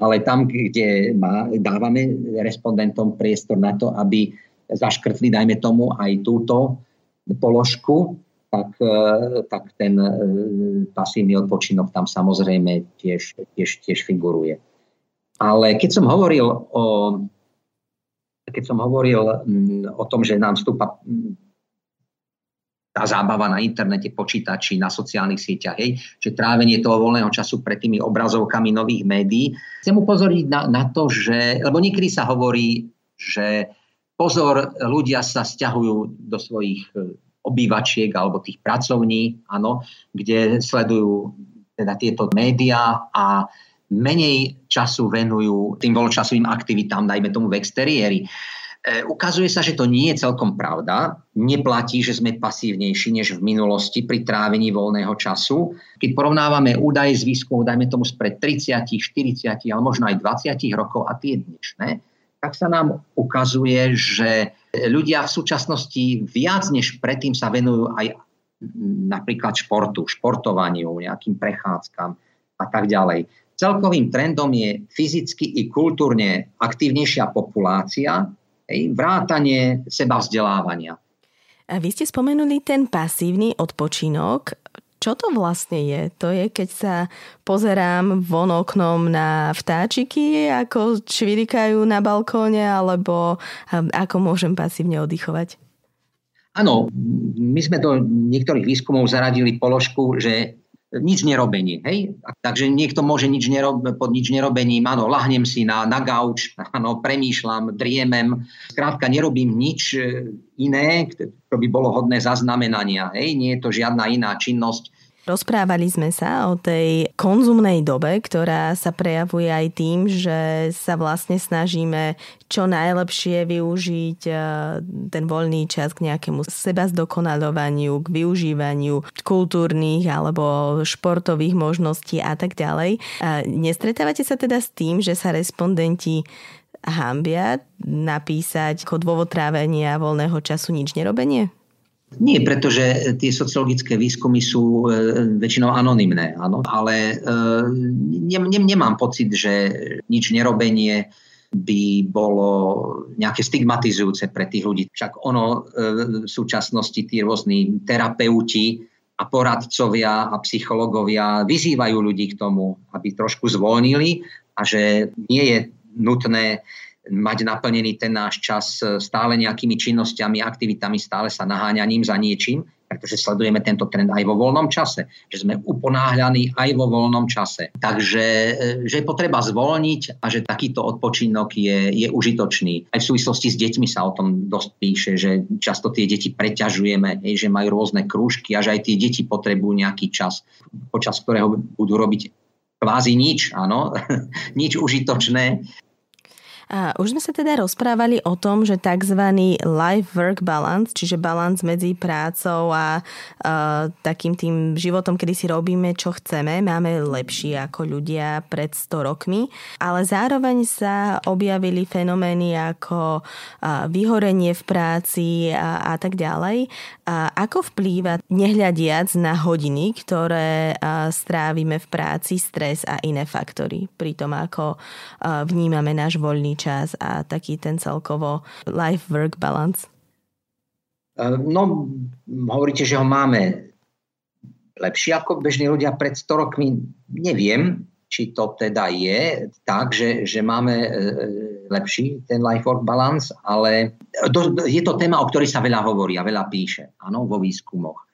ale tam, kde má, dávame respondentom priestor na to, aby zaškrtli, dajme tomu, aj túto položku, tak, e, tak ten e, pasívny odpočinok tam samozrejme tiež, tiež, tiež figuruje. Ale keď som hovoril o, keď som hovoril mm, o tom, že nám vstúpa mm, tá zábava na internete, počítači, na sociálnych sieťach, hej, že trávenie toho voľného času pred tými obrazovkami nových médií. Chcem upozorniť na, na to, že, lebo niekedy sa hovorí, že Pozor, ľudia sa stiahujú do svojich e, obývačiek alebo tých pracovní, áno, kde sledujú teda tieto médiá a menej času venujú tým voľnočasovým aktivitám, dajme tomu v exteriéri. E, ukazuje sa, že to nie je celkom pravda. Neplatí, že sme pasívnejší než v minulosti pri trávení voľného času. Keď porovnávame údaje z výskumu, dajme tomu spred 30, 40, ale možno aj 20 rokov a tie dnešné, tak sa nám ukazuje, že ľudia v súčasnosti viac než predtým sa venujú aj napríklad športu, športovaniu, nejakým prechádzkam a tak ďalej. Celkovým trendom je fyzicky i kultúrne aktívnejšia populácia, vrátanie seba vzdelávania. A vy ste spomenuli ten pasívny odpočinok. Čo to vlastne je? To je, keď sa pozerám von oknom na vtáčiky, ako čvirikajú na balkóne, alebo ako môžem pasívne oddychovať? Áno, my sme do niektorých výskumov zaradili položku, že nič nerobenie. Hej? Takže niekto môže nič nerob, pod nič nerobením, áno, lahnem si na, na gauč, áno, premýšľam, driemem, skrátka nerobím nič e, iné, čo by bolo hodné zaznamenania. Hej? Nie je to žiadna iná činnosť, Rozprávali sme sa o tej konzumnej dobe, ktorá sa prejavuje aj tým, že sa vlastne snažíme čo najlepšie využiť eh, ten voľný čas k nejakému seba zdokonalovaniu, k využívaniu kultúrnych alebo športových možností a tak ďalej. Nestretávate sa teda s tým, že sa respondenti hambia napísať ako dôvod trávenia voľného času nič nerobenie? Nie, pretože tie sociologické výskumy sú e, väčšinou anonymné, áno, ale e, ne, ne, nemám pocit, že nič nerobenie by bolo nejaké stigmatizujúce pre tých ľudí. Však ono e, v súčasnosti tí rôzni terapeuti a poradcovia a psychológovia vyzývajú ľudí k tomu, aby trošku zvolnili a že nie je nutné mať naplnený ten náš čas e, stále nejakými činnosťami, aktivitami, stále sa naháňaním za niečím, pretože sledujeme tento trend aj vo voľnom čase, že sme uponáhľaní aj vo voľnom čase. Takže e, že je potreba zvolniť a že takýto odpočinok je, je užitočný. Aj v súvislosti s deťmi sa o tom dosť píše, že často tie deti preťažujeme, že majú rôzne krúžky a že aj tie deti potrebujú nejaký čas, počas ktorého budú robiť kvázi nič, áno, nič užitočné, a už sme sa teda rozprávali o tom, že tzv. life-work balance, čiže balans medzi prácou a uh, takým tým životom, kedy si robíme, čo chceme, máme lepší ako ľudia pred 100 rokmi, ale zároveň sa objavili fenomény ako uh, vyhorenie v práci a, a tak ďalej. A ako vplýva, nehľadiac na hodiny, ktoré uh, strávime v práci, stres a iné faktory, pri tom, ako uh, vnímame náš voľný čas a taký ten celkovo life-work balance? Eh, no, hovoríte, že ho máme lepšie ako bežní ľudia pred 100 rokmi. Neviem, či to teda je tak, že, že máme eh, lepší ten life-work balance, ale je to téma, o ktorej sa veľa hovorí a veľa píše, áno, vo výskumoch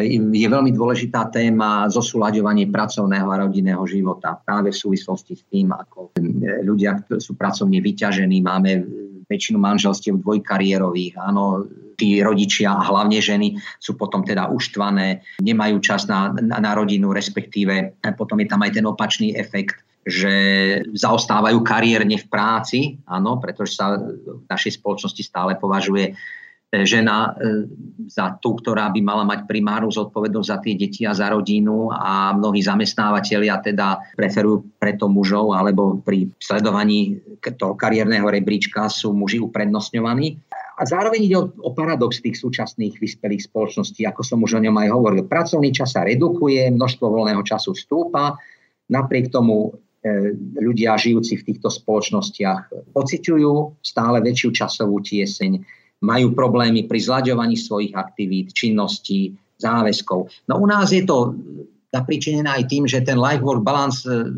je veľmi dôležitá téma zosúľaďovanie pracovného a rodinného života. Práve v súvislosti s tým, ako ľudia ktorí sú pracovne vyťažení, máme väčšinu manželstiev dvojkariérových, áno, tí rodičia a hlavne ženy sú potom teda uštvané, nemajú čas na, na, na rodinu, respektíve potom je tam aj ten opačný efekt, že zaostávajú kariérne v práci, áno, pretože sa v našej spoločnosti stále považuje žena e, za tú, ktorá by mala mať primárnu zodpovednosť za tie deti a za rodinu a mnohí zamestnávateľia teda preferujú preto mužov alebo pri sledovaní toho kariérneho rebríčka sú muži uprednostňovaní. A zároveň ide o, o paradox tých súčasných vyspelých spoločností, ako som už o ňom aj hovoril. Pracovný čas sa redukuje, množstvo voľného času stúpa, napriek tomu e, ľudia žijúci v týchto spoločnostiach pociťujú stále väčšiu časovú tieseň, majú problémy pri zľaďovaní svojich aktivít, činností, záväzkov. No u nás je to zapričinené aj tým, že ten life-work balance, e,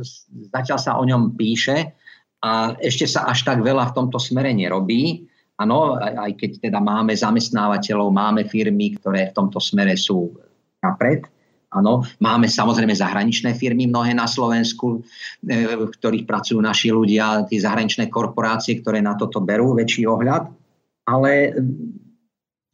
zatiaľ sa o ňom píše a ešte sa až tak veľa v tomto smere nerobí. Áno, aj keď teda máme zamestnávateľov, máme firmy, ktoré v tomto smere sú napred. Áno, máme samozrejme zahraničné firmy, mnohé na Slovensku, e, v ktorých pracujú naši ľudia, tie zahraničné korporácie, ktoré na toto berú väčší ohľad. Ale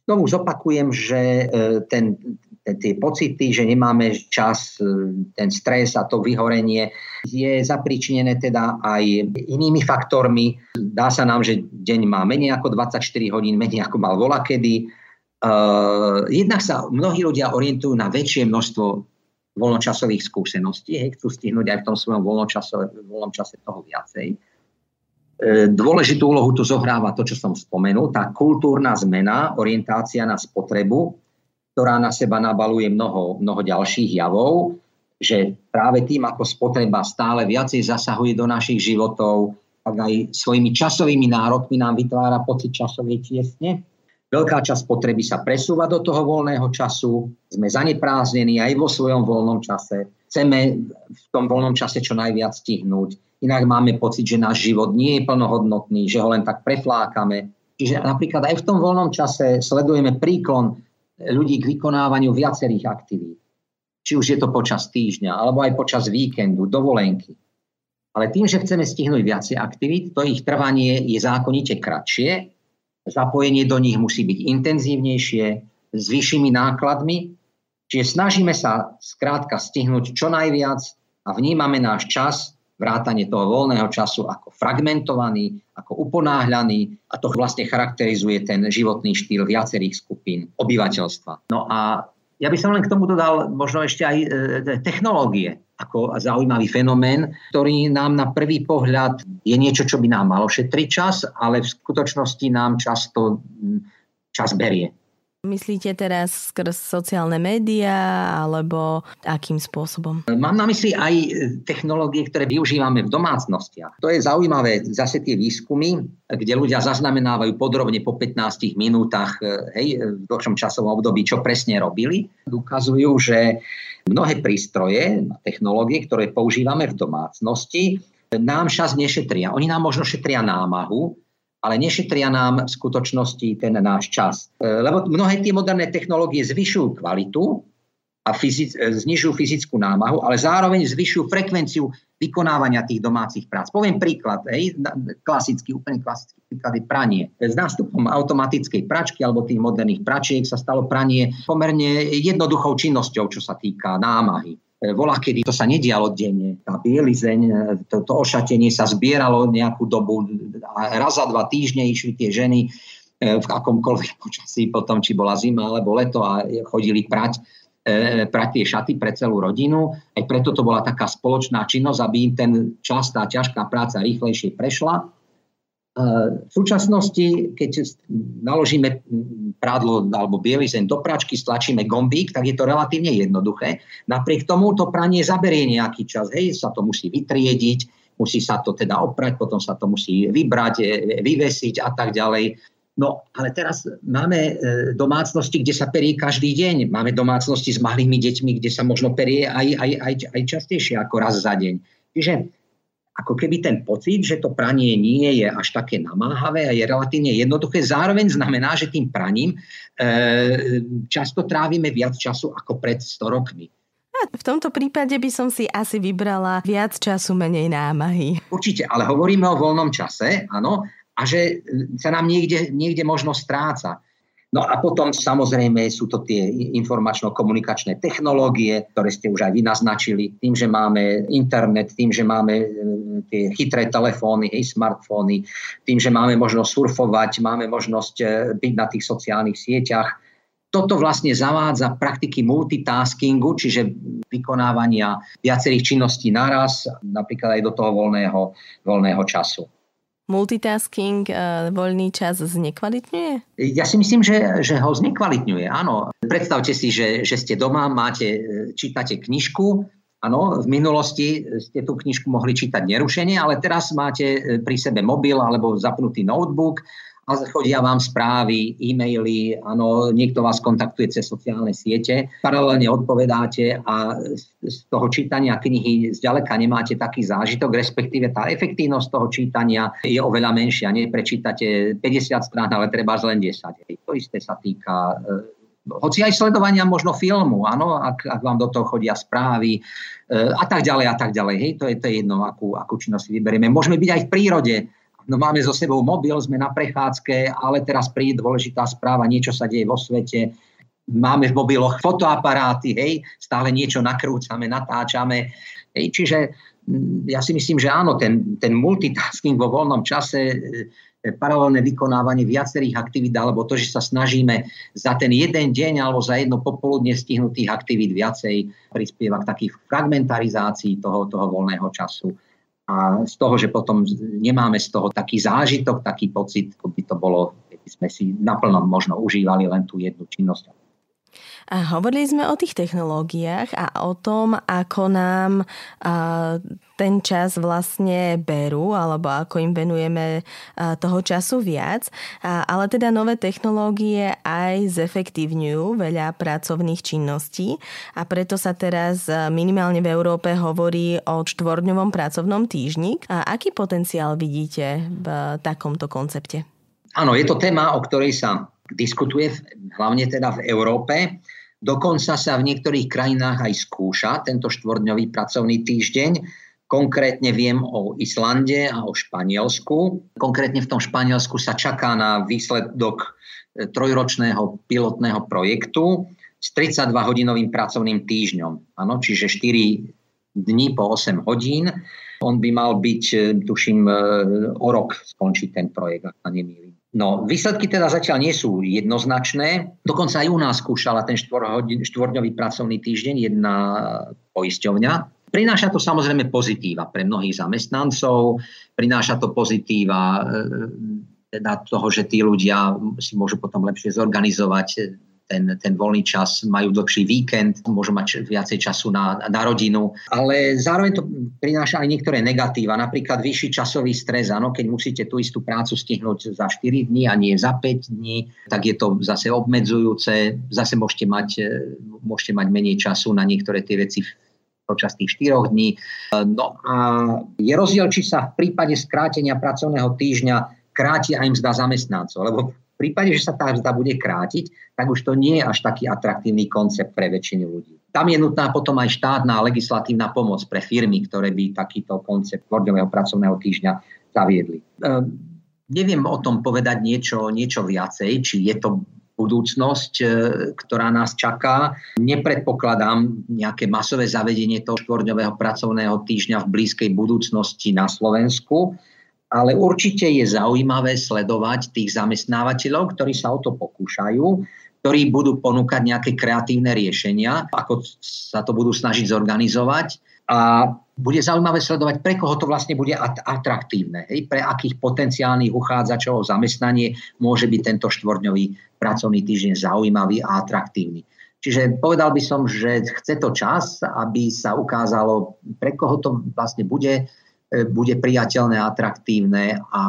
znovu zopakujem, že e, ten, tie pocity, že nemáme čas, e, ten stres a to vyhorenie je zapričinené teda aj inými faktormi. Dá sa nám, že deň má menej ako 24 hodín, menej ako mal vola kedy. Uh, jednak sa mnohí ľudia orientujú na väčšie množstvo voľnočasových skúseností, hej, chcú stihnúť aj v tom svojom voľnom čase toho viacej. E, dôležitú úlohu tu zohráva to, čo som spomenul, tá kultúrna zmena, orientácia na spotrebu, ktorá na seba nabaluje mnoho, mnoho ďalších javov, že práve tým, ako spotreba stále viacej zasahuje do našich životov, tak aj svojimi časovými nárokmi nám vytvára pocit časovej tiesne. Veľká časť potreby sa presúva do toho voľného času, sme zaneprázdnení aj vo svojom voľnom čase, chceme v tom voľnom čase čo najviac stihnúť Inak máme pocit, že náš život nie je plnohodnotný, že ho len tak preflákame. Čiže napríklad aj v tom voľnom čase sledujeme príklon ľudí k vykonávaniu viacerých aktivít. či už je to počas týždňa, alebo aj počas víkendu, dovolenky. Ale tým, že chceme stihnúť viacej aktivít, to ich trvanie je zákonite kratšie, zapojenie do nich musí byť intenzívnejšie, s vyššími nákladmi, čiže snažíme sa skrátka stihnúť čo najviac a vnímame náš čas, vrátanie toho voľného času ako fragmentovaný, ako uponáhľaný a to vlastne charakterizuje ten životný štýl viacerých skupín obyvateľstva. No a ja by som len k tomu dodal možno ešte aj e, technológie ako zaujímavý fenomén, ktorý nám na prvý pohľad je niečo, čo by nám malo šetriť čas, ale v skutočnosti nám často čas berie. Myslíte teraz skrz sociálne médiá alebo akým spôsobom? Mám na mysli aj technológie, ktoré využívame v domácnostiach. To je zaujímavé, zase tie výskumy, kde ľudia zaznamenávajú podrobne po 15 minútach hej, v dlhšom časovom období, čo presne robili. Ukazujú, že mnohé prístroje, technológie, ktoré používame v domácnosti, nám čas nešetria. Oni nám možno šetria námahu, ale nešetria nám v skutočnosti ten náš čas. E, lebo mnohé tie moderné technológie zvyšujú kvalitu a fyzic, e, znižujú fyzickú námahu, ale zároveň zvyšujú frekvenciu vykonávania tých domácich prác. Poviem príklad, hej, klasický, úplne klasický príklad je pranie. S nástupom automatickej pračky alebo tých moderných pračiek sa stalo pranie pomerne jednoduchou činnosťou, čo sa týka námahy. E, Volá, kedy to sa nedialo denne. Tá bielizeň, e, to, to ošatenie sa zbieralo nejakú dobu a raz za dva týždne išli tie ženy e, v akomkoľvek počasí, potom či bola zima alebo leto a chodili prať, prať tie šaty pre celú rodinu. Aj preto to bola taká spoločná činnosť, aby im ten čas, tá ťažká práca rýchlejšie prešla. V súčasnosti, keď naložíme prádlo alebo bielizeň do pračky, stlačíme gombík, tak je to relatívne jednoduché. Napriek tomu to pranie zaberie nejaký čas. Hej, sa to musí vytriediť, musí sa to teda oprať, potom sa to musí vybrať, e, vyvesiť a tak ďalej. No, ale teraz máme e, domácnosti, kde sa perie každý deň. Máme domácnosti s malými deťmi, kde sa možno perie aj, aj, aj, aj častejšie ako raz za deň. Čiže ako keby ten pocit, že to pranie nie je až také namáhavé a je relatívne jednoduché, zároveň znamená, že tým praním e, často trávime viac času ako pred 100 rokmi. A v tomto prípade by som si asi vybrala viac času, menej námahy. Určite, ale hovoríme o voľnom čase, áno, a že sa nám niekde, niekde možno stráca. No a potom samozrejme sú to tie informačno-komunikačné technológie, ktoré ste už aj vy naznačili, tým, že máme internet, tým, že máme e, tie chytré telefóny, hej, smartfóny, tým, že máme možnosť surfovať, máme možnosť e, byť na tých sociálnych sieťach. Toto vlastne zavádza praktiky multitaskingu, čiže vykonávania viacerých činností naraz, napríklad aj do toho voľného, voľného času multitasking, uh, voľný čas znekvalitňuje? Ja si myslím, že, že ho znekvalitňuje, áno. Predstavte si, že, že ste doma, máte, e, čítate knižku, Áno, v minulosti ste tú knižku mohli čítať nerušene, ale teraz máte e, pri sebe mobil alebo zapnutý notebook a chodia vám správy, e-maily, áno, niekto vás kontaktuje cez sociálne siete, paralelne odpovedáte a z toho čítania knihy zďaleka nemáte taký zážitok, respektíve tá efektívnosť toho čítania je oveľa menšia. Neprečítate 50 strán, ale treba len 10. To isté sa týka e, hoci aj sledovania možno filmu, áno, ak, ak vám do toho chodia správy e, a tak ďalej a tak ďalej. Hej, to je, to je jedno, akú, akú činnosť vyberieme. Môžeme byť aj v prírode no máme so sebou mobil, sme na prechádzke, ale teraz príde dôležitá správa, niečo sa deje vo svete, máme v mobiloch fotoaparáty, hej, stále niečo nakrúcame, natáčame. Hej, čiže mm, ja si myslím, že áno, ten, ten multitasking vo voľnom čase, e, paralelné vykonávanie viacerých aktivít, alebo to, že sa snažíme za ten jeden deň alebo za jedno popoludne stihnutých aktivít viacej, prispieva k takých fragmentarizácii toho, toho voľného času a z toho, že potom nemáme z toho taký zážitok, taký pocit, ako by to bolo, keby sme si naplno možno užívali len tú jednu činnosť. A hovorili sme o tých technológiách a o tom, ako nám ten čas vlastne berú, alebo ako im venujeme toho času viac. Ale teda nové technológie aj zefektívňujú veľa pracovných činností a preto sa teraz minimálne v Európe hovorí o štvorňovom pracovnom týždni. A aký potenciál vidíte v takomto koncepte? Áno, je to téma, o ktorej sa diskutuje hlavne teda v Európe Dokonca sa v niektorých krajinách aj skúša tento štvordňový pracovný týždeň. Konkrétne viem o Islande a o Španielsku. Konkrétne v tom Španielsku sa čaká na výsledok e, trojročného pilotného projektu s 32-hodinovým pracovným týždňom. Ano, čiže 4 dní po 8 hodín. On by mal byť, e, tuším, e, o rok skončiť ten projekt, ak sa nemýlim. No, výsledky teda zatiaľ nie sú jednoznačné. Dokonca aj u nás skúšala ten štvordňový pracovný týždeň jedna poisťovňa. Prináša to samozrejme pozitíva pre mnohých zamestnancov, prináša to pozitíva e, teda toho, že tí ľudia si môžu potom lepšie zorganizovať ten, ten voľný čas, majú dlhší víkend, môžu mať viacej času na, na rodinu, ale zároveň to prináša aj niektoré negatíva, napríklad vyšší časový stres, áno, keď musíte tú istú prácu stihnúť za 4 dní a nie za 5 dní, tak je to zase obmedzujúce, zase môžete mať, môžete mať menej času na niektoré tie veci počas tých 4 dní. No a je rozdiel, či sa v prípade skrátenia pracovného týždňa kráti aj mzda zamestnancov, lebo prípade, že sa tá mzda bude krátiť, tak už to nie je až taký atraktívny koncept pre väčšinu ľudí. Tam je nutná potom aj štátna legislatívna pomoc pre firmy, ktoré by takýto koncept dvordňového pracovného týždňa zaviedli. E, neviem o tom povedať niečo, niečo viacej, či je to budúcnosť, e, ktorá nás čaká. Nepredpokladám nejaké masové zavedenie toho štvordňového pracovného týždňa v blízkej budúcnosti na Slovensku ale určite je zaujímavé sledovať tých zamestnávateľov, ktorí sa o to pokúšajú, ktorí budú ponúkať nejaké kreatívne riešenia, ako sa to budú snažiť zorganizovať. A bude zaujímavé sledovať, pre koho to vlastne bude atraktívne. Hej? Pre akých potenciálnych uchádzačov o zamestnanie môže byť tento štvordňový pracovný týždeň zaujímavý a atraktívny. Čiže povedal by som, že chce to čas, aby sa ukázalo, pre koho to vlastne bude bude priateľné, atraktívne a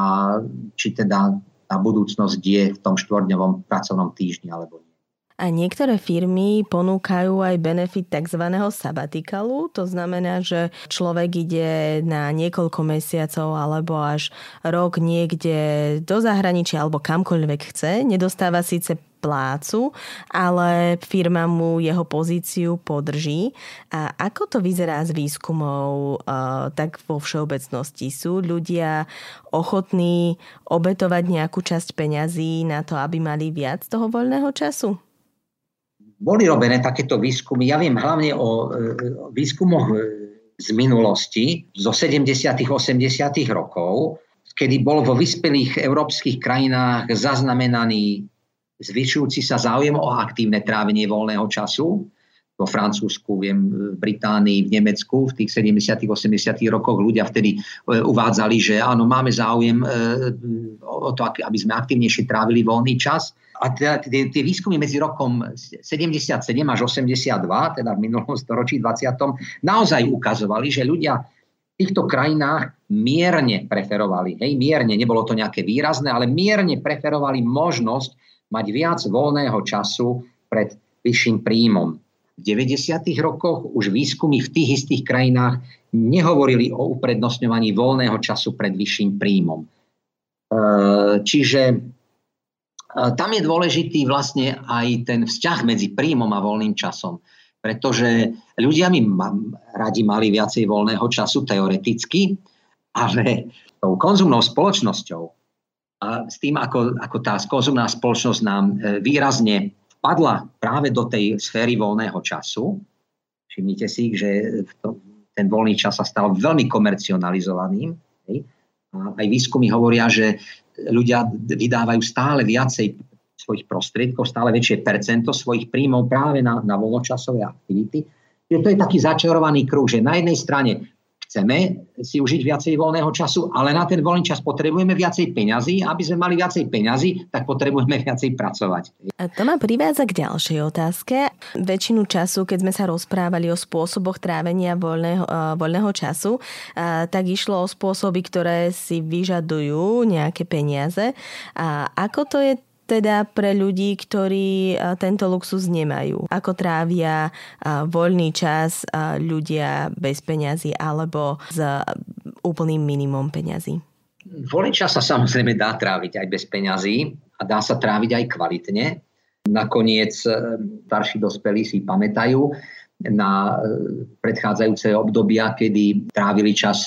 či teda tá budúcnosť je v tom štvordňovom pracovnom týždni alebo nie. A niektoré firmy ponúkajú aj benefit tzv. sabatikalu. To znamená, že človek ide na niekoľko mesiacov alebo až rok niekde do zahraničia alebo kamkoľvek chce. Nedostáva síce plácu, ale firma mu jeho pozíciu podrží. A ako to vyzerá s výskumou tak vo všeobecnosti? Sú ľudia ochotní obetovať nejakú časť peňazí na to, aby mali viac toho voľného času? Boli robené takéto výskumy. Ja viem hlavne o výskumoch e, z minulosti, zo 70. 80. rokov, kedy bol vo vyspelých európskych krajinách zaznamenaný zvyšujúci sa záujem o aktívne trávenie voľného času. Vo Francúzsku, viem, v Británii, v Nemecku v tých 70. 80. rokoch ľudia vtedy e, uvádzali, že áno, máme záujem e, o to, aby sme aktívnejšie trávili voľný čas. A teda tie, tie výskumy medzi rokom 77 až 82, teda v minulom storočí 20. naozaj ukazovali, že ľudia v týchto krajinách mierne preferovali, hej, mierne, nebolo to nejaké výrazné, ale mierne preferovali možnosť mať viac voľného času pred vyšším príjmom. V 90. rokoch už výskumy v tých istých krajinách nehovorili o uprednostňovaní voľného času pred vyšším príjmom. E, čiže e, tam je dôležitý vlastne aj ten vzťah medzi príjmom a voľným časom. Pretože ľudia mi radi mali viacej voľného času teoreticky, ale tou konzumnou spoločnosťou s tým, ako, ako tá konzumná spoločnosť nám e, výrazne padla práve do tej sféry voľného času. Všimnite si, že to, ten voľný čas sa stal veľmi komercionalizovaným. Hej? A aj výskumy hovoria, že ľudia vydávajú stále viacej svojich prostriedkov, stále väčšie percento svojich príjmov práve na, na voľnočasové aktivity. Čiže to je taký začarovaný kruh, že na jednej strane chceme si užiť viacej voľného času, ale na ten voľný čas potrebujeme viacej peňazí. Aby sme mali viacej peňazí, tak potrebujeme viacej pracovať. A to ma privádza k ďalšej otázke. Väčšinu času, keď sme sa rozprávali o spôsoboch trávenia voľného, voľného času, tak išlo o spôsoby, ktoré si vyžadujú nejaké peniaze. A ako to je teda pre ľudí, ktorí tento luxus nemajú? Ako trávia voľný čas ľudia bez peňazí alebo s úplným minimum peňazí? Voľný čas sa samozrejme dá tráviť aj bez peňazí a dá sa tráviť aj kvalitne. Nakoniec starší dospelí si pamätajú, na predchádzajúce obdobia, kedy trávili čas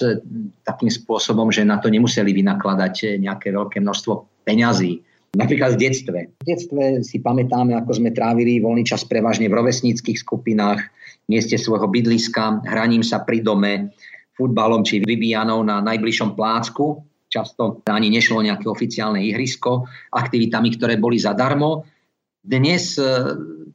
takým spôsobom, že na to nemuseli vynakladať nejaké veľké množstvo peňazí. Napríklad v detstve. V detstve si pamätáme, ako sme trávili voľný čas prevažne v rovesníckých skupinách, mieste svojho bydliska, hraním sa pri dome, futbalom či vybijanou na najbližšom plácku. Často ani nešlo nejaké oficiálne ihrisko, aktivitami, ktoré boli zadarmo. Dnes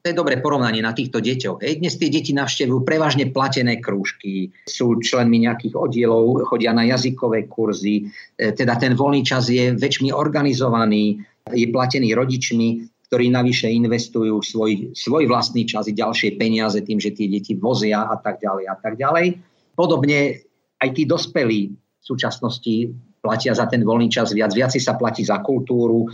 to je dobré porovnanie na týchto deťoch. Hej. Dnes tie deti navštevujú prevažne platené krúžky, sú členmi nejakých oddielov, chodia na jazykové kurzy, e, teda ten voľný čas je väčšmi organizovaný, je platený rodičmi, ktorí navyše investujú svoj, svoj vlastný čas i ďalšie peniaze tým, že tie deti vozia a tak ďalej a tak ďalej. Podobne aj tí dospelí v súčasnosti platia za ten voľný čas viac. Viacej sa platí za kultúru,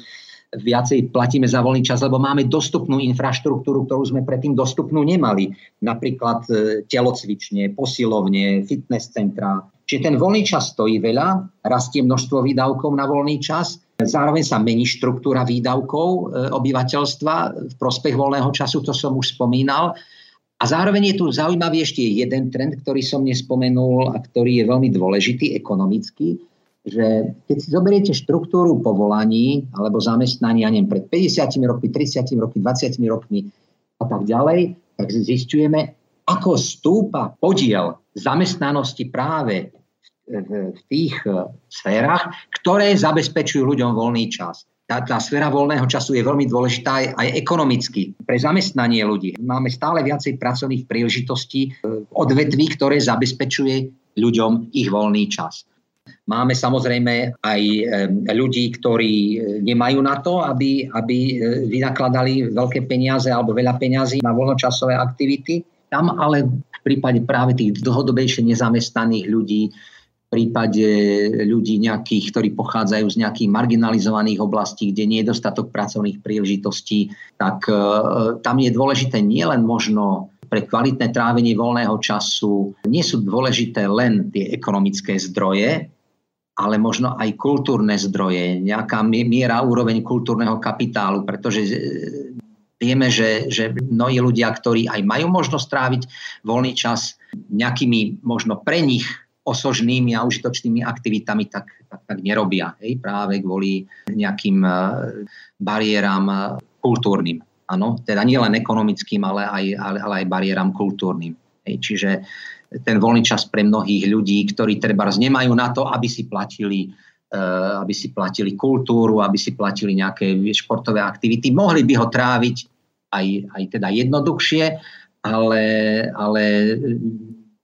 viacej platíme za voľný čas, lebo máme dostupnú infraštruktúru, ktorú sme predtým dostupnú nemali. Napríklad e, telocvične, posilovne, fitness centra. Čiže ten voľný čas stojí veľa, rastie množstvo výdavkov na voľný čas, zároveň sa mení štruktúra výdavkov e, obyvateľstva v prospech voľného času, to som už spomínal. A zároveň je tu zaujímavý ešte jeden trend, ktorý som nespomenul a ktorý je veľmi dôležitý ekonomicky že keď si zoberiete štruktúru povolaní alebo zamestnania neviem, pred 50 rokmi, 30 rokmi, 20 rokmi a tak ďalej, tak zistujeme, ako stúpa podiel zamestnanosti práve v tých e, sférach, ktoré zabezpečujú ľuďom voľný čas. Tá, tá sféra voľného času je veľmi dôležitá aj, ekonomicky pre zamestnanie ľudí. Máme stále viacej pracovných príležitostí v odvetví, ktoré zabezpečuje ľuďom ich voľný čas. Máme samozrejme aj ľudí, ktorí e, nemajú na to, aby, aby e, vynakladali veľké peniaze alebo veľa peňazí na voľnočasové aktivity. Tam ale v prípade práve tých dlhodobejšie nezamestnaných ľudí, prípade ľudí nejakých, ktorí pochádzajú z nejakých marginalizovaných oblastí, kde nie je dostatok pracovných príležitostí, tak e, tam je dôležité nielen možno pre kvalitné trávenie voľného času nie sú dôležité len tie ekonomické zdroje, ale možno aj kultúrne zdroje, nejaká miera úroveň kultúrneho kapitálu, pretože e, vieme, že, že mnohí ľudia, ktorí aj majú možnosť tráviť voľný čas nejakými možno pre nich osožnými a užitočnými aktivitami, tak, tak, tak nerobia. Hej, práve kvôli nejakým e, bariéram e, kultúrnym. Ano, teda nielen ekonomickým, ale aj, ale, ale aj bariéram kultúrnym. Hej, čiže ten voľný čas pre mnohých ľudí, ktorí treba nemajú na to, aby si platili eh, aby si platili kultúru, aby si platili nejaké športové aktivity. Mohli by ho tráviť aj, aj teda jednoduchšie, ale, ale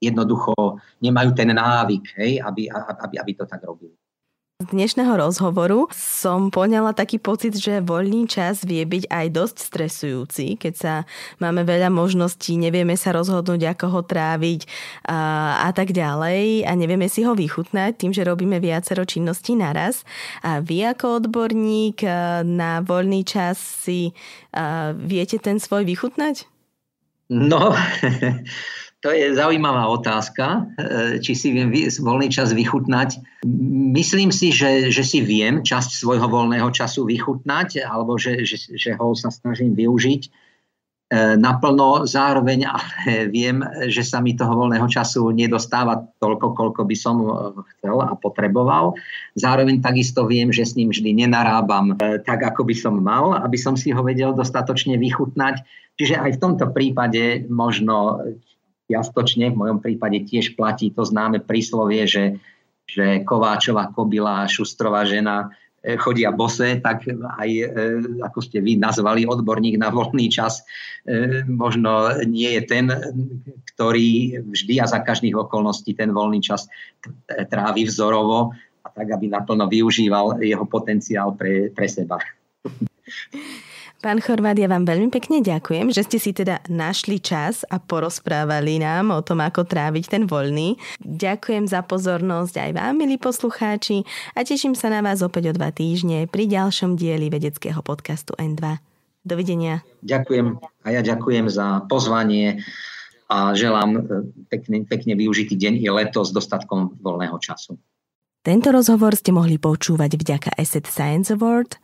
jednoducho nemajú ten návyk, hej, aby, aby, aby to tak robili. Z dnešného rozhovoru som poňala taký pocit, že voľný čas vie byť aj dosť stresujúci, keď sa máme veľa možností, nevieme sa rozhodnúť, ako ho tráviť a, a tak ďalej a nevieme si ho vychutnať tým, že robíme viacero činností naraz. A vy ako odborník na voľný čas si a, viete ten svoj vychutnať? No, To je zaujímavá otázka, e, či si viem voľný čas vychutnať. Myslím si, že, že si viem časť svojho voľného času vychutnať, alebo že, že, že ho sa snažím využiť e, naplno. Zároveň ale viem, že sa mi toho voľného času nedostáva toľko, koľko by som e, chcel a potreboval. Zároveň takisto viem, že s ním vždy nenarábam tak, ako by som mal, aby som si ho vedel dostatočne vychutnať. Čiže aj v tomto prípade možno čiastočne v mojom prípade tiež platí to známe príslovie, že, že Kováčová kobila a Šustrová žena e, chodia bose, tak aj, e, ako ste vy nazvali, odborník na voľný čas e, možno nie je ten, ktorý vždy a za každých okolností ten voľný čas trávi vzorovo a tak, aby naplno využíval jeho potenciál pre, pre seba. Pán Chorvát, ja vám veľmi pekne ďakujem, že ste si teda našli čas a porozprávali nám o tom, ako tráviť ten voľný. Ďakujem za pozornosť aj vám, milí poslucháči, a teším sa na vás opäť o dva týždne pri ďalšom dieli vedeckého podcastu N2. Dovidenia. Ďakujem a ja ďakujem za pozvanie a želám e, pekne, pekne využitý deň i leto s dostatkom voľného času. Tento rozhovor ste mohli počúvať vďaka Asset Science Award –